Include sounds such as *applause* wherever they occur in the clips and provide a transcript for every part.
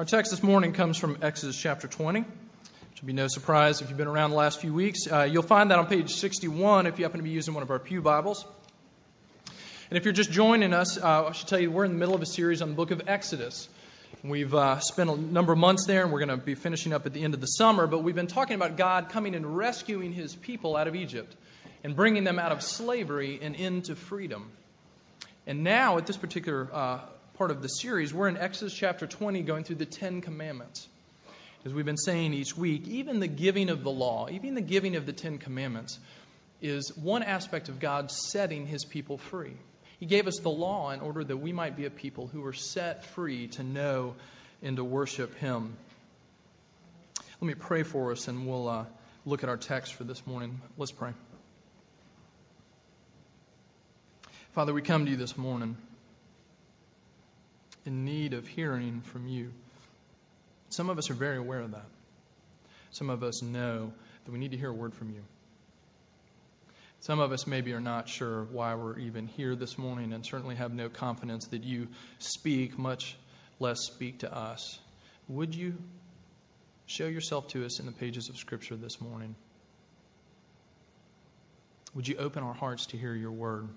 Our text this morning comes from Exodus chapter 20. It should be no surprise if you've been around the last few weeks. Uh, you'll find that on page 61 if you happen to be using one of our Pew Bibles. And if you're just joining us, uh, I should tell you we're in the middle of a series on the book of Exodus. We've uh, spent a number of months there, and we're going to be finishing up at the end of the summer. But we've been talking about God coming and rescuing his people out of Egypt and bringing them out of slavery and into freedom. And now, at this particular uh, part of the series, we're in Exodus chapter 20 going through the Ten Commandments. As we've been saying each week, even the giving of the law, even the giving of the Ten Commandments, is one aspect of God setting his people free. He gave us the law in order that we might be a people who are set free to know and to worship Him. Let me pray for us and we'll uh, look at our text for this morning. Let's pray. Father, we come to you this morning in need of hearing from you. Some of us are very aware of that. Some of us know that we need to hear a word from you. Some of us maybe are not sure why we're even here this morning and certainly have no confidence that you speak, much less speak to us. Would you show yourself to us in the pages of Scripture this morning? Would you open our hearts to hear your word?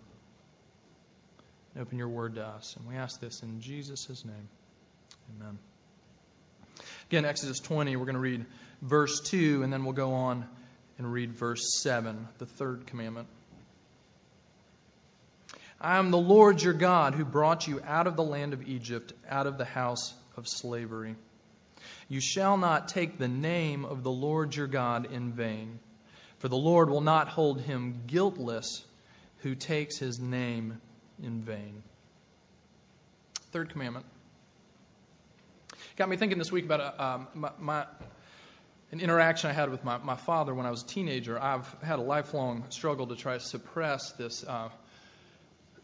Open your word to us. And we ask this in Jesus' name. Amen. Again, Exodus 20, we're going to read verse 2, and then we'll go on and read verse 7, the third commandment. I am the Lord your God who brought you out of the land of Egypt, out of the house of slavery. You shall not take the name of the Lord your God in vain, for the Lord will not hold him guiltless who takes his name in vain. Third commandment. Got me thinking this week about uh, um, my, my an interaction I had with my, my father when I was a teenager. I've had a lifelong struggle to try to suppress this uh,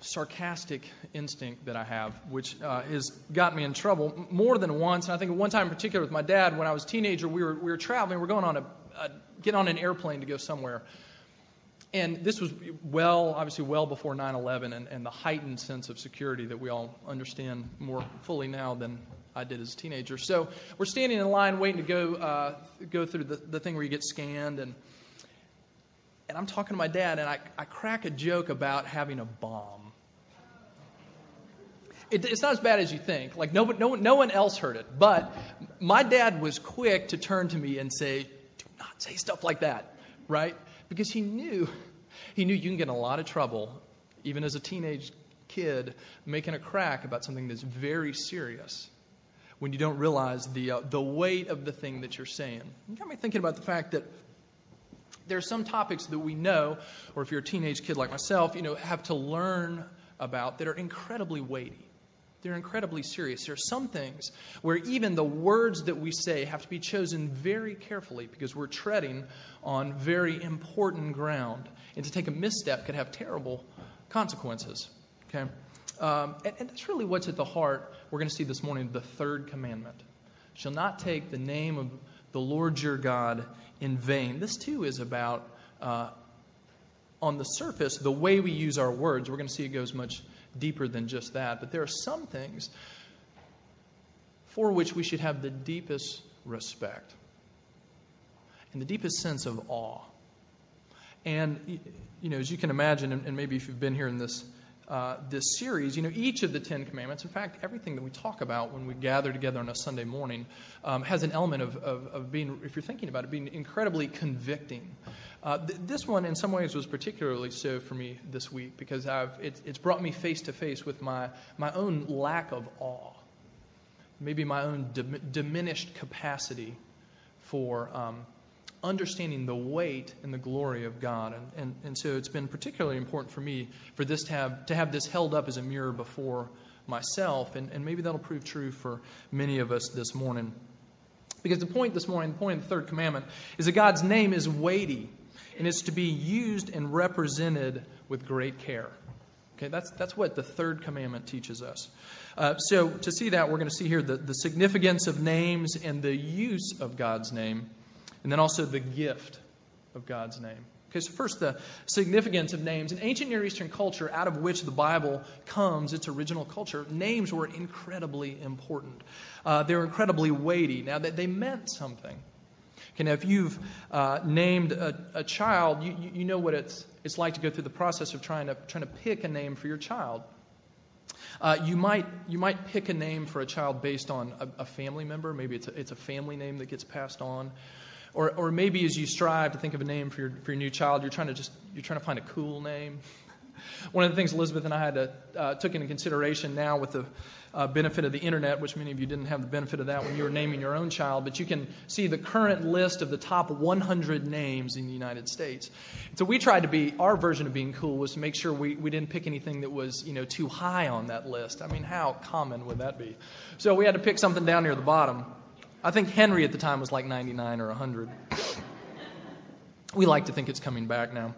sarcastic instinct that I have, which uh, has got me in trouble more than once. And I think one time in particular with my dad, when I was a teenager, we were, we were traveling, we were going on a, a get on an airplane to go somewhere. And this was well, obviously, well before 9 11 and, and the heightened sense of security that we all understand more fully now than I did as a teenager. So we're standing in line waiting to go uh, go through the, the thing where you get scanned, and and I'm talking to my dad, and I, I crack a joke about having a bomb. It, it's not as bad as you think. Like no, no, no one else heard it, but my dad was quick to turn to me and say, "Do not say stuff like that," right? Because he knew he knew you can get in a lot of trouble, even as a teenage kid, making a crack about something that's very serious when you don't realize the, uh, the weight of the thing that you're saying. You got me thinking about the fact that there are some topics that we know, or if you're a teenage kid like myself, you know, have to learn about that are incredibly weighty. They're incredibly serious. There are some things where even the words that we say have to be chosen very carefully because we're treading on very important ground. And to take a misstep could have terrible consequences. Okay? Um, and, and that's really what's at the heart, we're going to see this morning, the third commandment. Shall not take the name of the Lord your God in vain. This, too, is about, uh, on the surface, the way we use our words. We're going to see it goes much deeper than just that. But there are some things for which we should have the deepest respect and the deepest sense of awe. And, you know, as you can imagine, and maybe if you've been here in this uh, this series, you know, each of the Ten Commandments, in fact, everything that we talk about when we gather together on a Sunday morning, um, has an element of, of, of, being, if you're thinking about it, being incredibly convicting. Uh, th- this one, in some ways, was particularly so for me this week because it's, brought me face to face with my, my own lack of awe, maybe my own dim- diminished capacity for. Um, understanding the weight and the glory of God. And, and, and so it's been particularly important for me for this to have, to have this held up as a mirror before myself. And, and maybe that'll prove true for many of us this morning. Because the point this morning, the point of the third commandment, is that God's name is weighty and is to be used and represented with great care. Okay, that's, that's what the third commandment teaches us. Uh, so, to see that, we're going to see here the, the significance of names and the use of God's name and then also the gift of God's name. Okay, so first, the significance of names. In ancient Near Eastern culture, out of which the Bible comes, its original culture, names were incredibly important. Uh, they were incredibly weighty. Now, they, they meant something. Okay, now, if you've uh, named a, a child, you, you, know what it's, it's like to go through the process of trying to, trying to pick a name for your child. Uh, you might you might pick a name for a child based on a, a family member. Maybe it's a, it's a family name that gets passed on. Or, or maybe as you strive to think of a name for your, for your new child, you're trying to just you're trying to find a cool name. One of the things Elizabeth and I had to, uh, took into consideration now with the uh, benefit of the internet, which many of you didn't have the benefit of that when you were naming your own child, but you can see the current list of the top 100 names in the United States. So we tried to be, our version of being cool was to make sure we, we didn't pick anything that was, you know, too high on that list. I mean, how common would that be? So we had to pick something down near the bottom. I think Henry at the time was like 99 or 100. We like to think it's coming back now.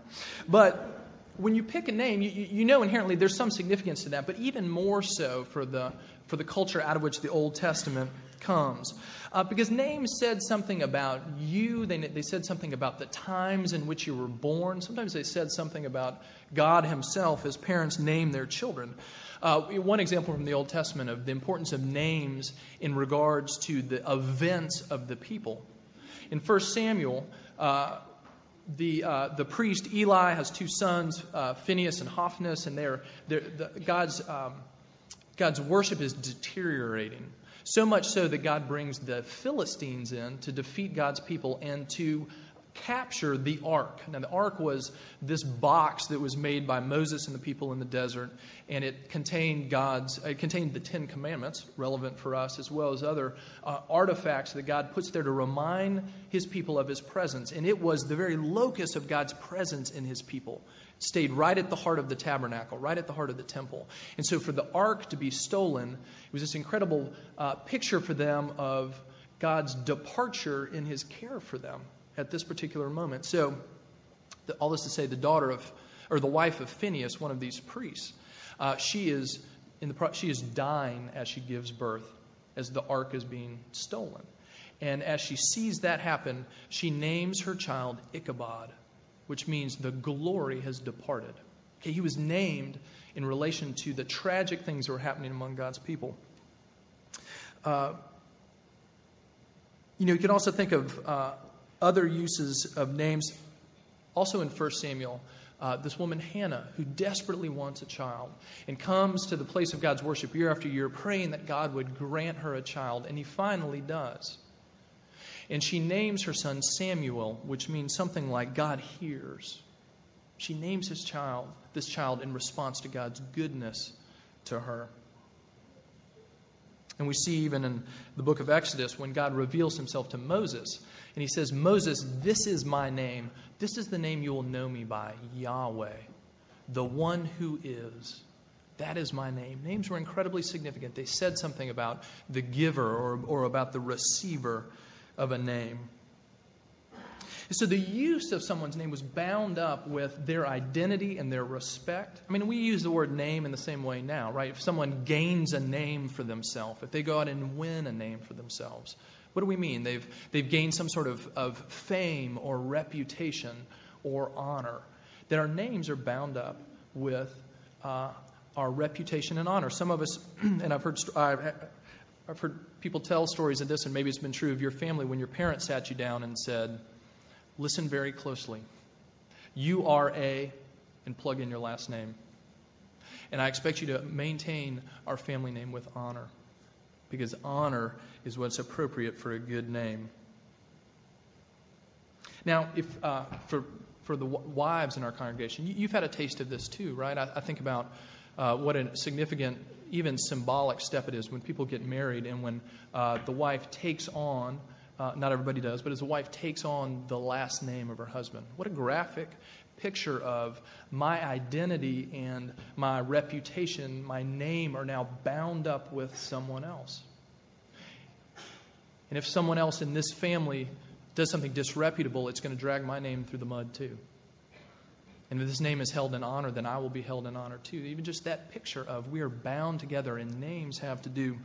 But when you pick a name, you, you know inherently there's some significance to that, but even more so for the, for the culture out of which the Old Testament comes. Uh, because names said something about you, they, they said something about the times in which you were born. Sometimes they said something about God Himself as parents name their children. Uh, one example from the Old Testament of the importance of names in regards to the events of the people. In 1 Samuel, uh, the, uh, the priest Eli has two sons, uh, Phineas and Hophnius, and they're, they're the, God's, um, God's worship is deteriorating. So much so that God brings the Philistines in to defeat God's people and to capture the ark. Now, the ark was this box that was made by Moses and the people in the desert, and it contained God's, it contained the Ten Commandments, relevant for us, as well as other uh, artifacts that God puts there to remind His people of His presence. And it was the very locus of God's presence in His people. It stayed right at the heart of the tabernacle, right at the heart of the temple. And so, for the ark to be stolen, it was this incredible uh, picture for them of God's departure in His care for them at this particular moment. So, the, all this to say, the daughter of, or the wife of Phineas, one of these priests, uh, she is in the she is dying as she gives birth, as the ark is being stolen, and as she sees that happen, she names her child Ichabod, which means the glory has departed. Okay, he was named in relation to the tragic things that were happening among God's people. Uh, you know, you can also think of uh, other uses of names. Also in 1 Samuel, uh, this woman, Hannah, who desperately wants a child and comes to the place of God's worship year after year, praying that God would grant her a child, and he finally does. And she names her son Samuel, which means something like God hears. She names his child, this child, in response to God's goodness to her. And we see even in the book of Exodus when God reveals himself to Moses and he says, Moses, this is my name. This is the name you will know me by Yahweh, the one who is. That is my name. Names were incredibly significant. They said something about the giver or, or about the receiver of a name. So the use of someone's name was bound up with their identity and their respect. I mean, we use the word name in the same way now, right? If someone gains a name for themselves, if they go out and win a name for themselves, what do we mean? They've, they've gained some sort of, of fame or reputation or honor. That our names are bound up with uh, our reputation and honor. Some of us, *clears throat* and I've heard, I've, I've heard people tell stories of this, and maybe it's been true of your family when your parents sat you down and said, Listen very closely. You are a, and plug in your last name. And I expect you to maintain our family name with honor because honor is what's appropriate for a good name. Now, if uh, for for the wives in our congregation, you, have had a taste of this too, right? I, I think about uh, what a significant, even symbolic step it is when people get married and when uh, the wife takes on. Uh, not everybody does, but as a wife takes on the last name of her husband. What a graphic picture of my identity and my reputation, my name are now bound up with someone else. And if someone else in this family does something disreputable, it's going to drag my name through the mud too. And if this name is held in honor, then I will be held in honor too. Even just that picture of we are bound together, and names have to do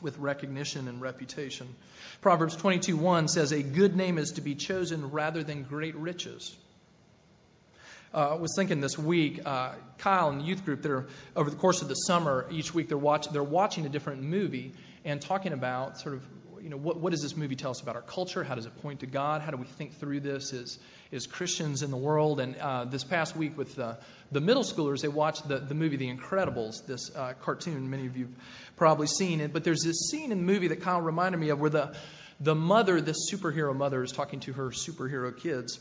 with recognition and reputation. Proverbs 22:1 says, "A good name is to be chosen rather than great riches." uh, was thinking this week, uh, Kyle and the youth group, they're over the course of the summer, each week they're, watch, they're watching a different movie and talking about sort of, you know, what, what does this movie tell us about our culture? How does it point to God? How do we think through this as, as Christians in the world? And uh, this past week with uh, the middle schoolers, they watched the, the movie The Incredibles, this uh, cartoon. Many of you probably seen it. But there's this scene in the movie that Kyle reminded me of where the, the mother, this superhero mother, is talking to her superhero kids.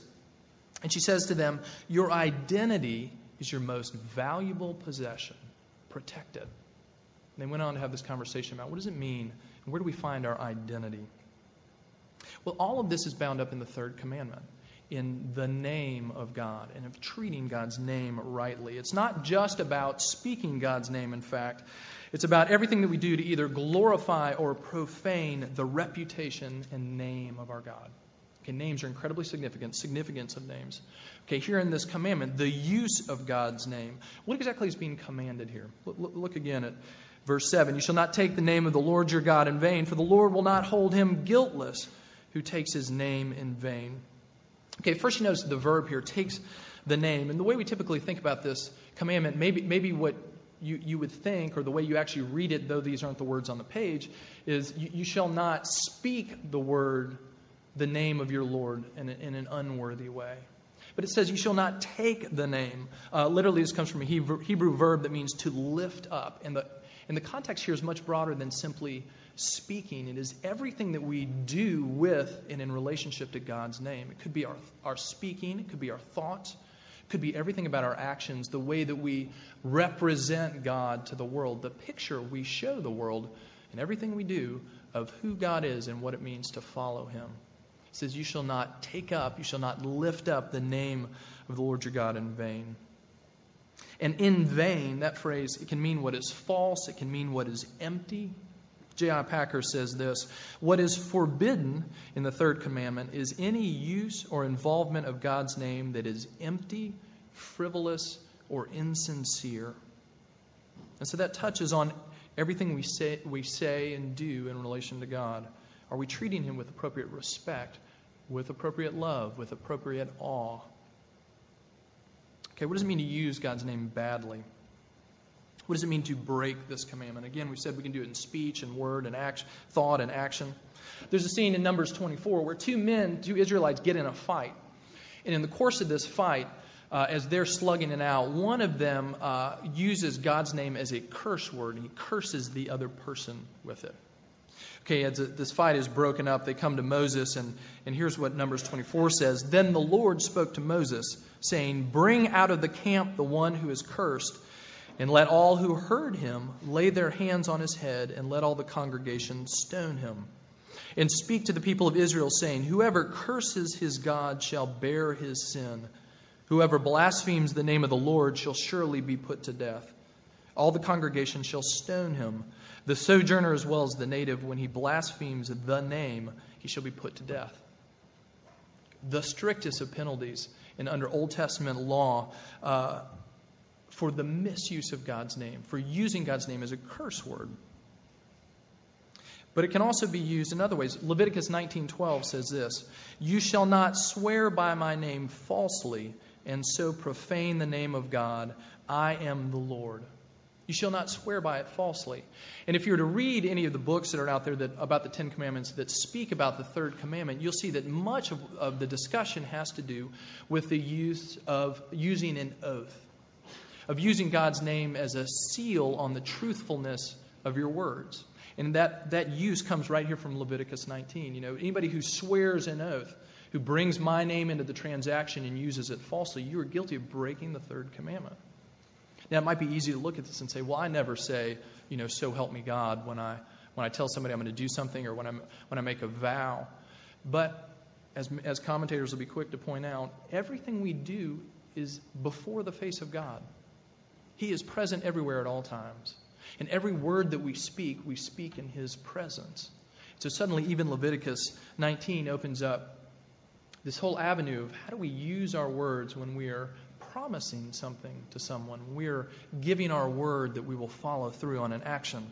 And she says to them, Your identity is your most valuable possession. Protect it. And they went on to have this conversation about what does it mean where do we find our identity? Well, all of this is bound up in the third commandment, in the name of God, and of treating God's name rightly. It's not just about speaking God's name, in fact, it's about everything that we do to either glorify or profane the reputation and name of our God. Okay, names are incredibly significant, significance of names. Okay, here in this commandment, the use of God's name. What exactly is being commanded here? Look, look again at verse 7. You shall not take the name of the Lord your God in vain, for the Lord will not hold him guiltless who takes his name in vain. Okay, first you notice the verb here takes the name. And the way we typically think about this commandment, maybe, maybe what you, you would think, or the way you actually read it, though these aren't the words on the page, is you, you shall not speak the word the name of your Lord in, a, in an unworthy way. But it says, You shall not take the name. Uh, literally, this comes from a Hebrew, Hebrew, verb that means to lift up. And the, and the context here is much broader than simply speaking. It is everything that we do with and in relationship to God's name. It could be our, our speaking, it could be our thoughts, it could be everything about our actions, the way that we represent God to the world, the picture we show the world in everything we do of who God is and what it means to follow Him. He says, You shall not take up, you shall not lift up the name of the Lord your God in vain. And in vain, that phrase, it can mean what is false, it can mean what is empty. J.I. Packer says this What is forbidden in the third commandment is any use or involvement of God's name that is empty, frivolous, or insincere. And so that touches on everything we say, we say and do in relation to God. Are we treating him with appropriate respect, with appropriate love, with appropriate awe? Okay, what does it mean to use God's name badly? What does it mean to break this commandment? Again, we said we can do it in speech and word and action, thought and action. There's a scene in Numbers 24 where two men, two Israelites, get in a fight. And in the course of this fight, uh, as they're slugging it out, one of them uh, uses God's name as a curse word, and he curses the other person with it. Okay, as this fight is broken up, they come to Moses, and, and here's what Numbers 24 says Then the Lord spoke to Moses, saying, Bring out of the camp the one who is cursed, and let all who heard him lay their hands on his head, and let all the congregation stone him. And speak to the people of Israel, saying, Whoever curses his God shall bear his sin. Whoever blasphemes the name of the Lord shall surely be put to death. All the congregation shall stone him the sojourner as well as the native, when he blasphemes the name, he shall be put to death. The strictest of penalties in under Old Testament law uh, for the misuse of God's name, for using God's name as a curse word. But it can also be used in other ways. Leviticus 19:12 says this, "You shall not swear by my name falsely and so profane the name of God. I am the Lord." You shall not swear by it falsely. And if you were to read any of the books that are out there that, about the Ten Commandments that speak about the third commandment, you'll see that much of, of the discussion has to do with the use of using an oath, of using God's name as a seal on the truthfulness of your words. And that, that use comes right here from Leviticus 19. You know, anybody who swears an oath, who brings my name into the transaction and uses it falsely, you are guilty of breaking the third commandment. Now, it might be easy to look at this and say, well, I never say, you know, so help me God when I, when I tell somebody I'm going to do something or when, I'm, when I make a vow. But as, as commentators will be quick to point out, everything we do is before the face of God. He is present everywhere at all times. And every word that we speak, we speak in His presence. So suddenly, even Leviticus 19 opens up this whole avenue of how do we use our words when we are promising something to someone. We're giving our word that we will follow through on an action.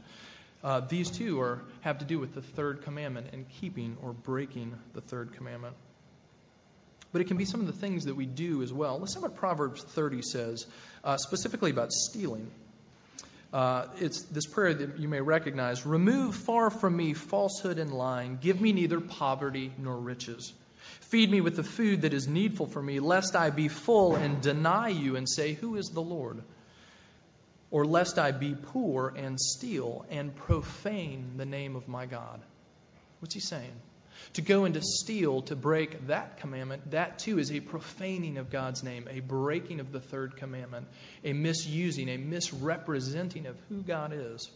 Uh, these two are, have to do with the third commandment and keeping or breaking the third commandment. but it can be some of the things that we do as well. Listen to what Proverbs 30 says, uh, specifically about stealing. Uh, it's this prayer that you may recognize Remove far from me falsehood and lying. Give me neither poverty nor riches. Feed me with the food that is needful for me, lest I be full and deny you and say, Who is the Lord? Or lest I be poor and steal and profane the name of my God. What's he saying? To go and to steal, to break that commandment, that too is a profaning of God's name, a breaking of the third commandment, a misusing, a misrepresenting of who God is.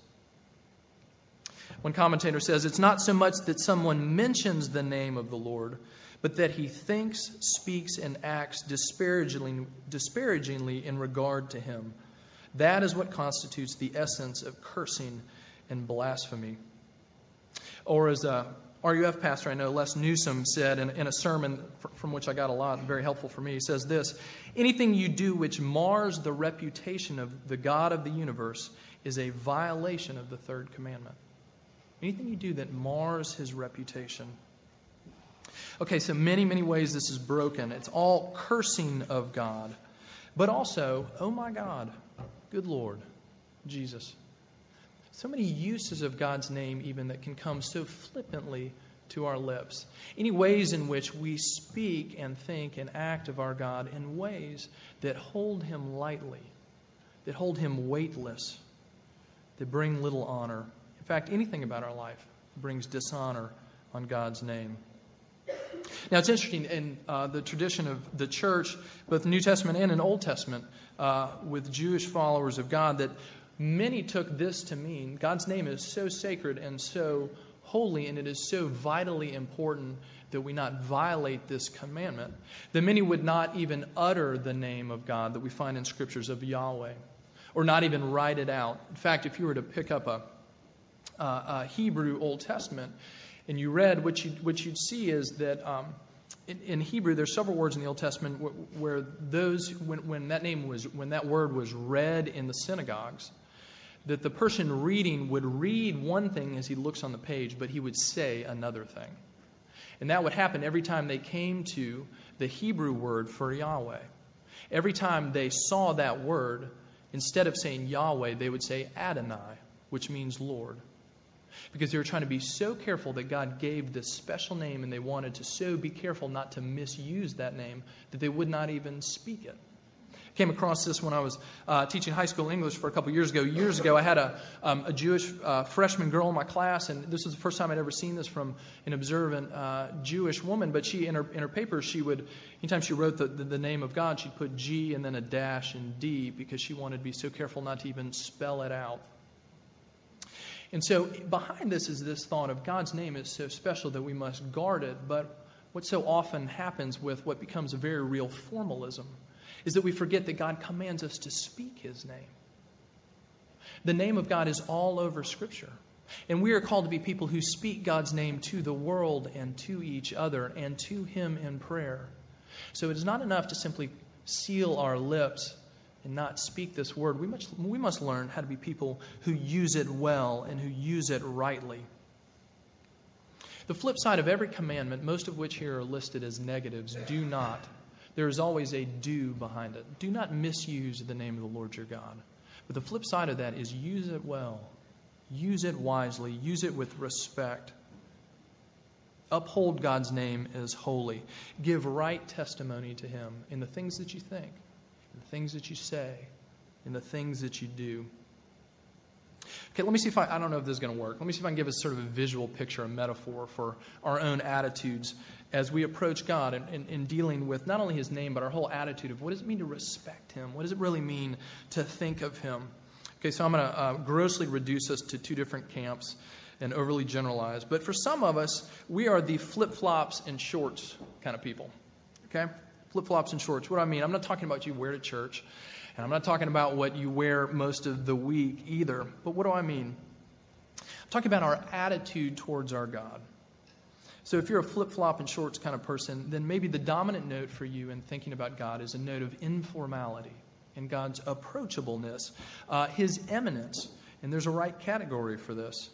One commentator says it's not so much that someone mentions the name of the Lord, but that he thinks, speaks, and acts disparagingly, disparagingly in regard to him. That is what constitutes the essence of cursing and blasphemy. Or as uh, a RUF pastor I know, Les Newsom, said in, in a sermon from which I got a lot, very helpful for me, he says this Anything you do which mars the reputation of the God of the universe is a violation of the third commandment. Anything you do that mars his reputation. Okay, so many, many ways this is broken. It's all cursing of God, but also, oh my God, good Lord, Jesus. So many uses of God's name, even that can come so flippantly to our lips. Any ways in which we speak and think and act of our God in ways that hold him lightly, that hold him weightless, that bring little honor. In fact, anything about our life brings dishonor on God's name. Now, it's interesting in uh, the tradition of the church, both New Testament and in Old Testament, uh, with Jewish followers of God, that Many took this to mean God's name is so sacred and so holy, and it is so vitally important that we not violate this commandment, that many would not even utter the name of God that we find in scriptures of Yahweh, or not even write it out. In fact, if you were to pick up a, a Hebrew Old Testament and you read, what you'd, what you'd see is that. Um, in, in, Hebrew, there's several words in the Old Testament where, where those, when, when that name was, when that word was read in the synagogues, that the person reading would read one thing as he looks on the page, but he would say another thing. And that would happen every time they came to the Hebrew word for Yahweh. Every time they saw that word, instead of saying Yahweh, they would say Adonai, which means Lord. Because they were trying to be so careful that God gave this special name, and they wanted to so be careful not to misuse that name that they would not even speak it I came across this when I was uh, teaching high school English for a couple years ago. Years ago, I had a, um, a Jewish uh, freshman girl in my class, and this was the first time I'd ever seen this from an observant uh, Jewish woman. But she, in her in her papers, she would, anytime she wrote the, the, the name of God, she'd put G and then a dash and D because she wanted to be so careful not to even spell it out. And so behind this is this thought of God's name is so special that we must guard it, but what so often happens with what becomes a very real formalism is that we forget that God commands us to speak His name. The name of God is all over Scripture. And we are called to be people who speak God's name to the world and to each other and to Him in prayer. So it is not enough to simply seal our lips and not speak this word. We must, we must learn how to be people who use it well and who use it rightly. The flip side of every commandment, most of which here are listed as negatives, do not there is always a do behind it. Do not misuse the name of the Lord your God. But the flip side of that is use it well, use it wisely, use it with respect. Uphold God's name as holy. Give right testimony to Him in the things that you think, in the things that you say, in the things that you do. Okay, let me see if I, I don't know if this is going to work. Let me see if I can give us sort of a visual picture, a metaphor for our own attitudes as we approach God in, in, in, dealing with not only His name, but our whole attitude of what does it mean to respect Him? What does it really mean to think of Him? Okay, so I'm going to uh, grossly reduce us to two different camps and overly generalize. But for some of us, we are the flip flops and shorts kind of people. Okay? Flip flops and shorts. What do I mean? I'm not talking about you wear to church, and I'm not talking about what you wear most of the week either. But what do I mean? I'm talking about our attitude towards our God. So if you're a flip flop and shorts kind of person, then maybe the dominant note for you in thinking about God is a note of informality and God's approachableness, uh, His immanence. And there's a right category for this.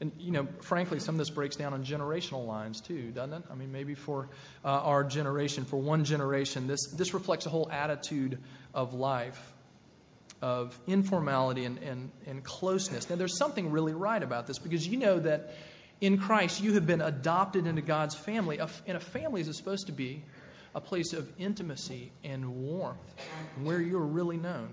And, you know, frankly, some of this breaks down on generational lines too, doesn't it? I mean, maybe for uh, our generation, for one generation, this, this reflects a whole attitude of life, of informality and, and, and closeness. Now, there's something really right about this because you know that in Christ you have been adopted into God's family, and a family is supposed to be a place of intimacy and warmth, where you're really known.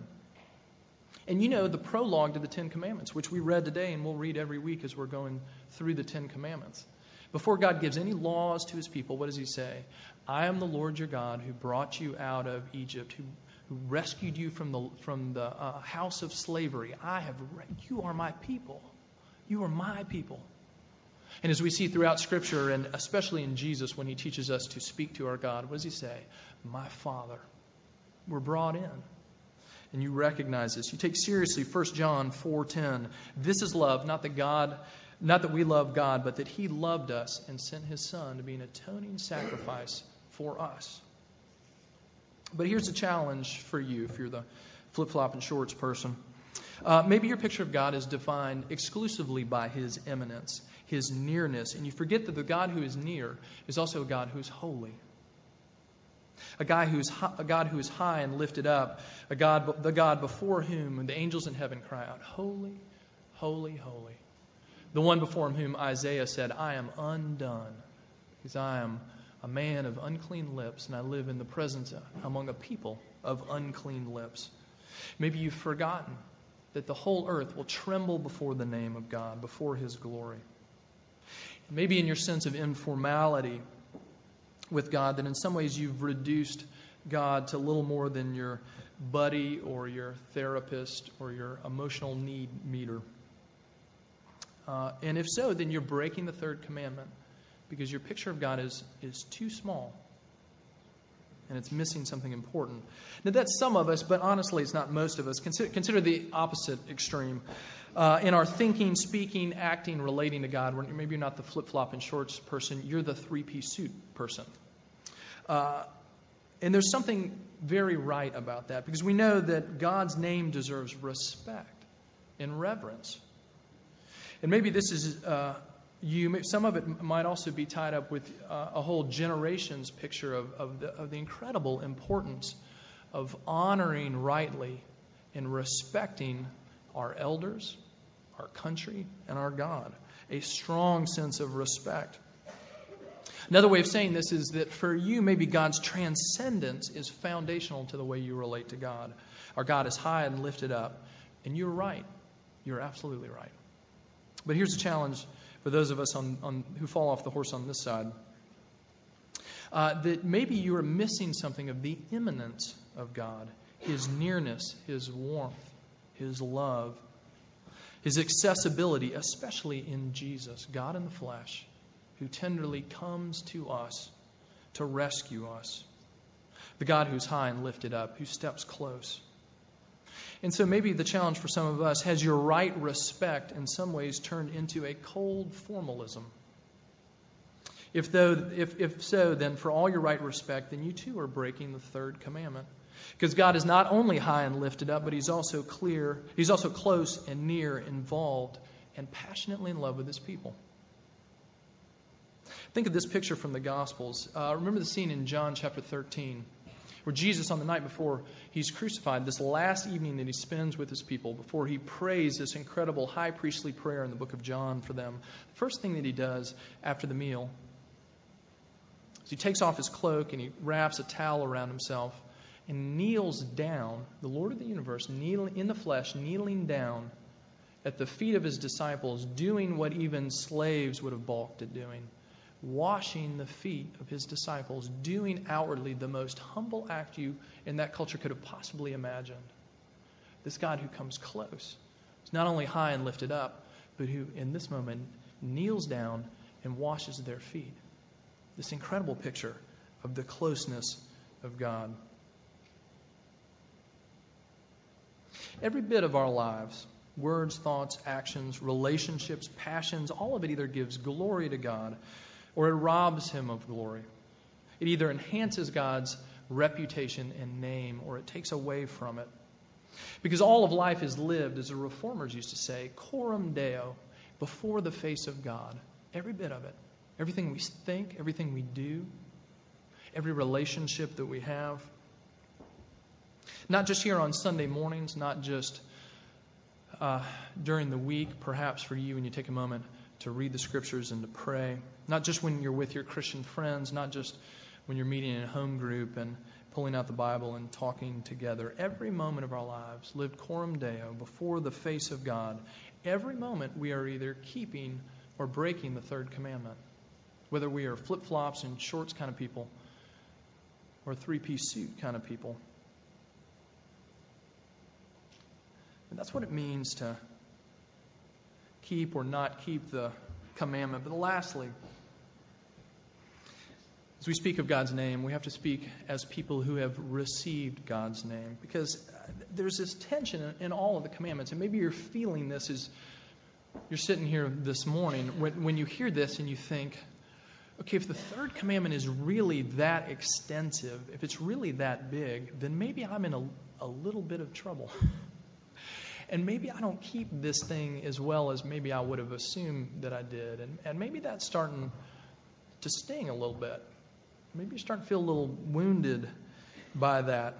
And you know the prologue to the Ten Commandments, which we read today and we'll read every week as we're going through the Ten Commandments. Before God gives any laws to his people, what does he say? I am the Lord your God who brought you out of Egypt, who, who rescued you from the, from the uh, house of slavery. I have, you are my people. You are my people. And as we see throughout Scripture, and especially in Jesus when he teaches us to speak to our God, what does he say? My Father. We're brought in and you recognize this. You take seriously 1 John 4:10. This is love, not that God not that we love God, but that he loved us and sent his son to be an atoning sacrifice for us. But here's a challenge for you if you're the flip-flop and shorts person. Uh, maybe your picture of God is defined exclusively by his immanence, his nearness, and you forget that the God who is near is also a God who is holy a, guy who's, a God who is high and lifted up, a God, the God before whom the angels in heaven cry out, Holy, holy, holy. The one before whom Isaiah said, I am undone, because I am a man of unclean lips, and I live in the presence among a people of unclean lips. Maybe you've forgotten that the whole earth will tremble before the name of God, before his glory. Maybe in your sense of informality, with God that in some ways you've reduced God to little more than your buddy or your therapist or your emotional need meter. Uh, and if so, then you're breaking the third commandment because your picture of God is, is too small and it's missing something important. Now, that's some of us, but honestly, it's not most of us. Consider, consider the opposite extreme. Uh, in our thinking, speaking, acting, relating to God, maybe you're not the flip flop and shorts person, you're the three piece suit person. Uh, and there's something very right about that because we know that God's name deserves respect and reverence. And maybe this is uh, you, some of it might also be tied up with uh, a whole generation's picture of, of, the, of the incredible importance of honoring rightly and respecting our elders, our country, and our God. A strong sense of respect. Another way of saying this is that for you, maybe God's transcendence is foundational to the way you relate to God. Our God is high and lifted up. And you're right. You're absolutely right. But here's a challenge for those of us on, on, who fall off the horse on this side uh, that maybe you are missing something of the immanence of God, His nearness, His warmth, His love, His accessibility, especially in Jesus, God in the flesh, who tenderly comes to us to rescue us. The God who's high and lifted up, who steps close. And so maybe the challenge for some of us has your right respect in some ways turned into a cold formalism. If, though, if, if so, then for all your right respect, then you too are breaking the third commandment. Because God is not only high and lifted up, but He's also clear, He's also close and near, involved, and passionately in love with His people. Think of this picture from the Gospels. Uh, remember the scene in John chapter 13 where Jesus, on the night before he's crucified, this last evening that he spends with his people, before he prays this incredible high priestly prayer in the book of John for them, the first thing that he does after the meal is he takes off his cloak and he wraps a towel around himself and kneels down, the Lord of the universe, kneeling in the flesh, kneeling down at the feet of his disciples, doing what even slaves would have balked at doing washing the feet of his disciples, doing outwardly the most humble act you in that culture could have possibly imagined. This God who comes close is not only high and lifted up, but who in this moment kneels down and washes their feet. This incredible picture of the closeness of God. Every bit of our lives, words, thoughts, actions, relationships, passions, all of it either gives glory to God or it robs him of glory. It either enhances God's reputation and name or it takes away from it. Because all of life is lived, as the reformers used to say, coram deo, before the face of God. Every bit of it. Everything we think, everything we do, every relationship that we have. Not just here on Sunday mornings, not just uh, during the week, perhaps for you when you take a moment to read the scriptures and to pray. Not just when you're with your Christian friends, not just when you're meeting in a home group and pulling out the Bible and talking together. Every moment of our lives lived coram deo before the face of God. Every moment we are either keeping or breaking the third commandment. Whether we are flip flops and shorts kind of people or three piece suit kind of people. And that's what it means to keep or not keep the commandment. But lastly, as we speak of God's name, we have to speak as people who have received God's name because uh, there's this tension in all of the commandments. And maybe you're feeling this as you're sitting here this morning when, when you hear this and you think, okay, if the third commandment is really that extensive, if it's really that big, then maybe I'm in a, a little bit of trouble. *laughs* and maybe I don't keep this thing as well as maybe I would have assumed that I did. And, and maybe that's starting to sting a little bit. Maybe you're starting to feel a little wounded by that.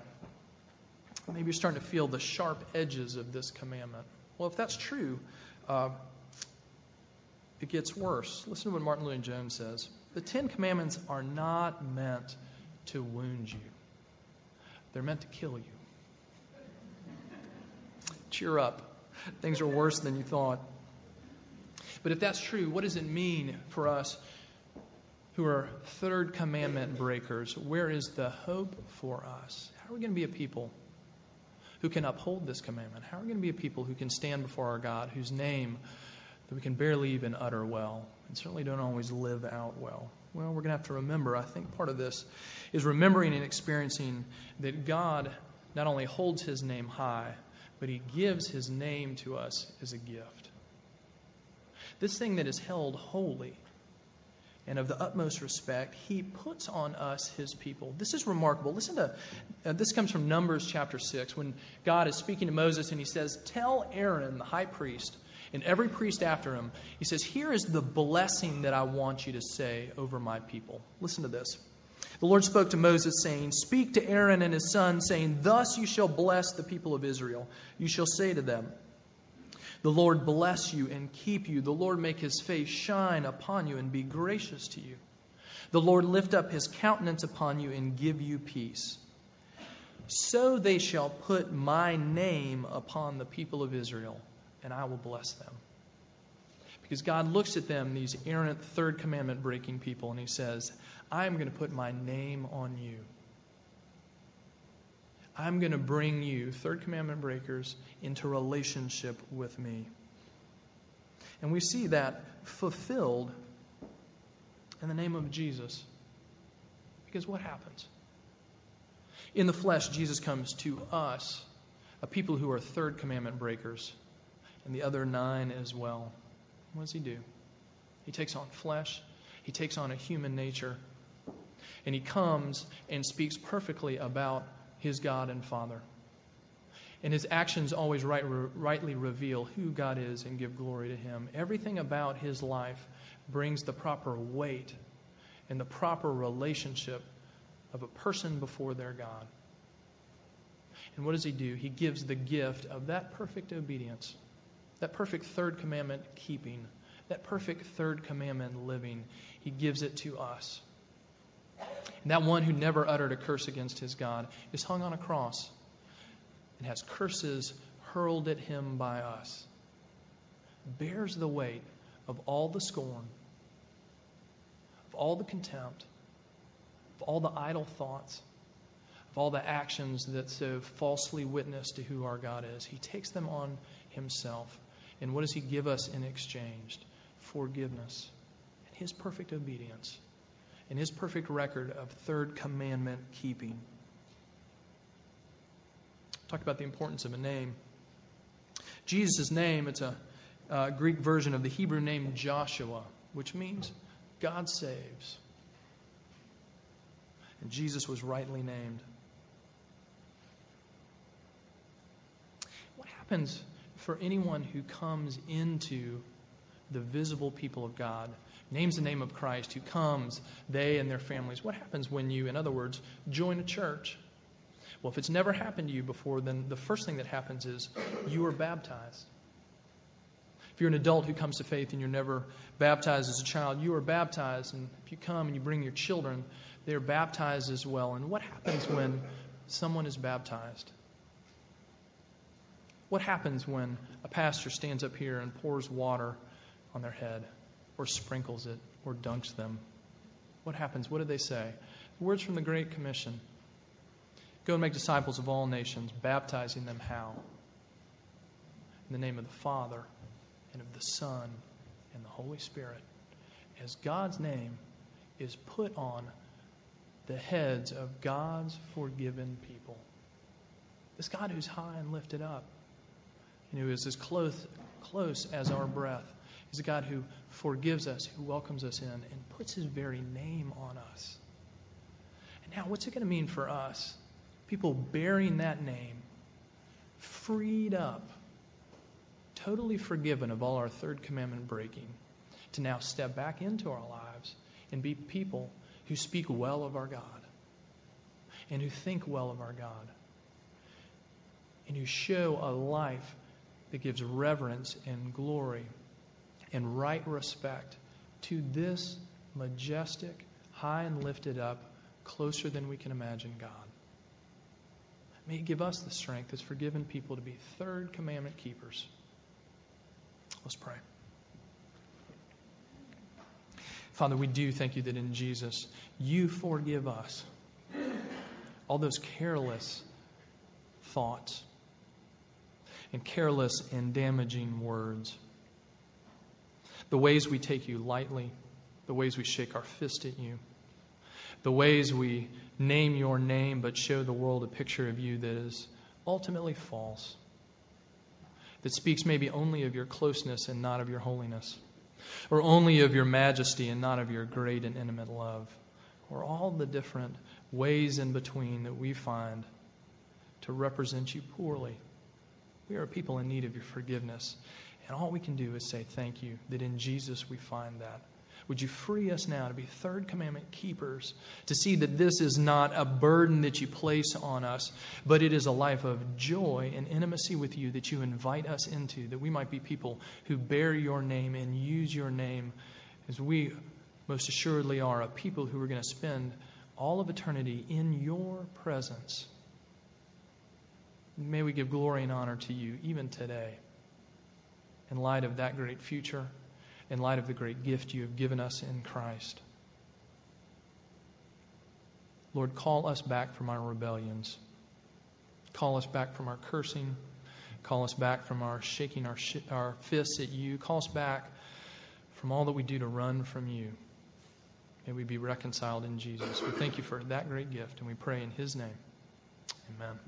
Maybe you're starting to feel the sharp edges of this commandment. Well, if that's true, uh, it gets worse. Listen to what Martyn Lloyd-Jones says. The Ten Commandments are not meant to wound you, they're meant to kill you. Cheer up. Things are worse than you thought. But if that's true, what does it mean for us who are third commandment breakers? Where is the hope for us? How are we going to be a people who can uphold this commandment? How are we going to be a people who can stand before our God, whose name that we can barely even utter well, and certainly don't always live out well? Well, we're going to have to remember, I think part of this is remembering and experiencing that God not only holds his name high, but he gives his name to us as a gift. This thing that is held holy and of the utmost respect, he puts on us his people. This is remarkable. Listen to uh, this comes from Numbers chapter 6 when God is speaking to Moses and he says, Tell Aaron, the high priest, and every priest after him, he says, Here is the blessing that I want you to say over my people. Listen to this. The Lord spoke to Moses, saying, Speak to Aaron and his son, saying, Thus you shall bless the people of Israel. You shall say to them, The Lord bless you and keep you. The Lord make his face shine upon you and be gracious to you. The Lord lift up his countenance upon you and give you peace. So they shall put my name upon the people of Israel, and I will bless them. Because God looks at them, these errant third commandment breaking people, and he says, I'm going to put my name on you. I'm going to bring you, third commandment breakers, into relationship with me. And we see that fulfilled in the name of Jesus. Because what happens? In the flesh, Jesus comes to us, a people who are third commandment breakers, and the other nine as well. What does he do? He takes on flesh, he takes on a human nature, and he comes and speaks perfectly about his God and Father. And his actions always right, rightly reveal who God is and give glory to him. Everything about his life brings the proper weight and the proper relationship of a person before their God. And what does he do? He gives the gift of that perfect obedience that perfect third commandment keeping, that perfect third commandment living, he gives it to us. And that one who never uttered a curse against his God is hung on a cross and has curses hurled at him by us, bears the weight of all the scorn, of all the contempt, of all the idle thoughts, of all the actions that so falsely witness to who our God is. He takes them on himself. And what does He give us in exchange? Forgiveness and His perfect obedience and His perfect record of third commandment keeping. Talk about the importance of a name. Jesus' name, it's a uh, Greek version of the Hebrew name Joshua, which means God saves. And Jesus was rightly named. What happens for anyone who comes into the visible people of God, names the name of Christ, who comes, they and their families. What happens when you, in other words, join a church? Well, if it's never happened to you before, then the first thing that happens is you are baptized. If you're an adult who comes to faith and you're never baptized as a child, you are baptized. And if you come and you bring your children, they're baptized as well. And what happens when someone is baptized? What happens when a pastor stands up here and pours water on their head, or sprinkles it, or dunks them? What happens? What do they say? Words from the Great Commission Go and make disciples of all nations, baptizing them how? In the name of the Father, and of the Son, and the Holy Spirit. As God's name is put on the heads of God's forgiven people. This God who's high and lifted up, and who is as close, close as our breath. He's a God who forgives us, who welcomes us in, and puts his very name on us. And now, what's it going to mean for us? people bearing that name, freed up, totally forgiven of all our third commandment breaking, to now step back into our lives and be people who speak well of our God and who think well of our God and who show a life that gives reverence and glory and right respect to this majestic, high and lifted up, closer than we can imagine God. May He give us the strength as forgiven people to be third commandment keepers. Let's pray. Father, we do thank you that in Jesus you forgive us all those careless thoughts and careless and damaging words. The ways we take you lightly, the ways we shake our fist at you, the ways we name your name but show the world a picture of you that is ultimately false, that speaks maybe only of your closeness and not of your holiness, or only of your majesty and not of your great and intimate love, or all the different ways in between that we find to represent you poorly. We are people in need of your forgiveness. And all we can do is say thank you that in Jesus we find that. Would you free us now to be third commandment keepers, to see that this is not a burden that you place on us, but it is a life of joy and intimacy with you that you invite us into, that we might be people who bear your name and use your name as we most assuredly are, a people who are going to spend all of eternity in your presence. May we give glory and honor to you even today in light of that great future in light of the great gift you have given us in Christ. Lord, call us back from our rebellions. Call us back from our cursing. Call us back from our shaking our, sh- our fists at you. Call us back from all that we do to run from you. May we be reconciled in Jesus. We thank you for that great gift, and we pray in his name. Amen.